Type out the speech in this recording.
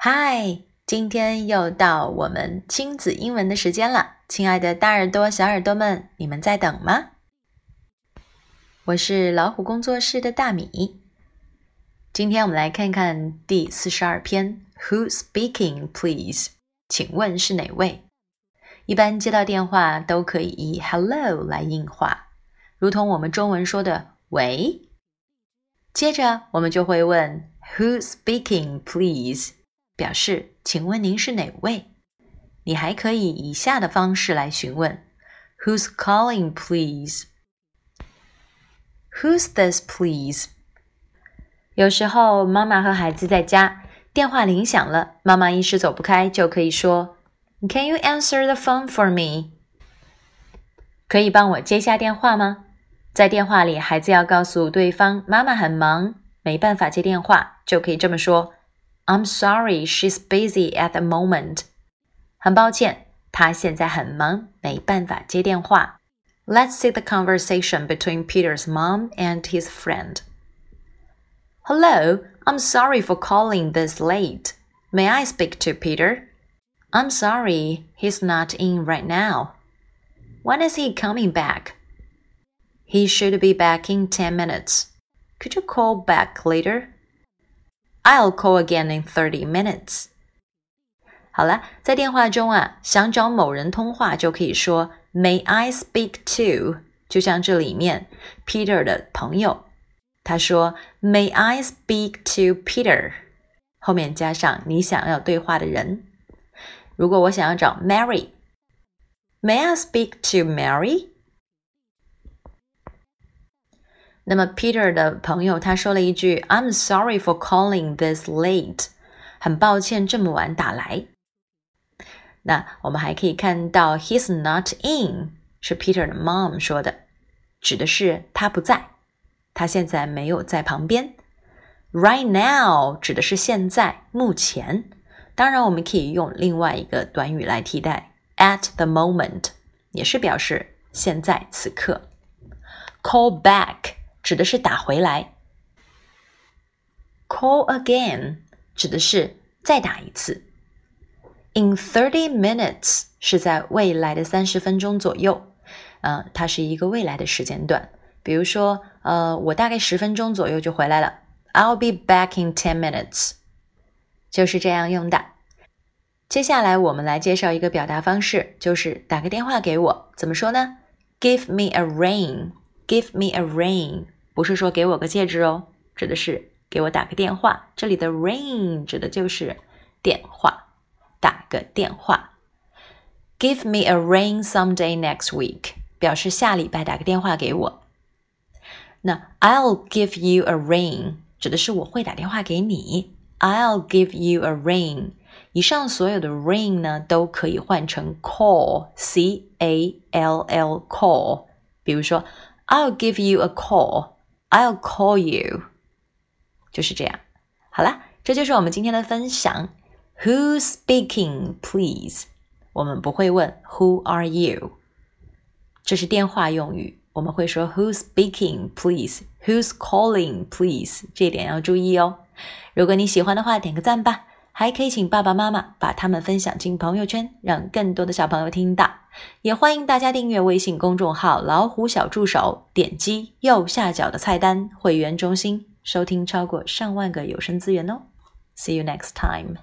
嗨，今天又到我们亲子英文的时间了，亲爱的大耳朵、小耳朵们，你们在等吗？我是老虎工作室的大米。今天我们来看看第四十二篇，Who's speaking, please？请问是哪位？一般接到电话都可以以 Hello 来应话，如同我们中文说的“喂”。接着我们就会问 Who's speaking, please？表示请问您是哪位？你还可以以下的方式来询问：Who's calling, please？Who's this, please？有时候妈妈和孩子在家，电话铃响了，妈妈一时走不开，就可以说：Can you answer the phone for me？可以帮我接下电话吗？在电话里，孩子要告诉对方妈妈很忙，没办法接电话，就可以这么说 ：I'm sorry, she's busy at the moment。很抱歉，她现在很忙，没办法接电话。Let's see the conversation between Peter's mom and his friend. Hello, I'm sorry for calling this late. May I speak to Peter? I'm sorry, he's not in right now. When is he coming back? He should be back in 10 minutes. Could you call back later? I'll call again in 30 minutes. 好了，在电话中啊，想找某人通话就可以说 May I speak to？就像这里面 Peter 的朋友，他说 May I speak to Peter？后面加上你想要对话的人。如果我想要找 Mary，May I speak to Mary？ 那么 Peter 的朋友他说了一句 I'm sorry for calling this late，很抱歉这么晚打来。那我们还可以看到，He's not in 是 Peter 的 mom 说的，指的是他不在，他现在没有在旁边。Right now 指的是现在、目前。当然，我们可以用另外一个短语来替代，at the moment 也是表示现在、此刻。Call back 指的是打回来。Call again 指的是再打一次。In thirty minutes 是在未来的三十分钟左右，呃，它是一个未来的时间段。比如说，呃，我大概十分钟左右就回来了。I'll be back in ten minutes，就是这样用的。接下来我们来介绍一个表达方式，就是打个电话给我，怎么说呢？Give me a ring，Give me a ring，不是说给我个戒指哦，指的是给我打个电话。这里的 ring 指的就是电话。打个电话，Give me a ring someday next week，表示下礼拜打个电话给我。那 I'll give you a ring 指的是我会打电话给你。I'll give you a ring。以上所有的 ring 呢，都可以换成 call，c a l l call。比如说，I'll give you a call call，I'll call you，就是这样。好啦，这就是我们今天的分享。Who's speaking, please？我们不会问 Who are you？这是电话用语，我们会说 Who's speaking, please？Who's calling, please？这点要注意哦。如果你喜欢的话，点个赞吧。 还可以请爸爸妈妈把他们分享进朋友圈，让更多的小朋友听到。也欢迎大家订阅微信公众号“老虎小助手”，点击右下角的菜单“会员中心”，收听超过上万个有声资源哦。See you next time.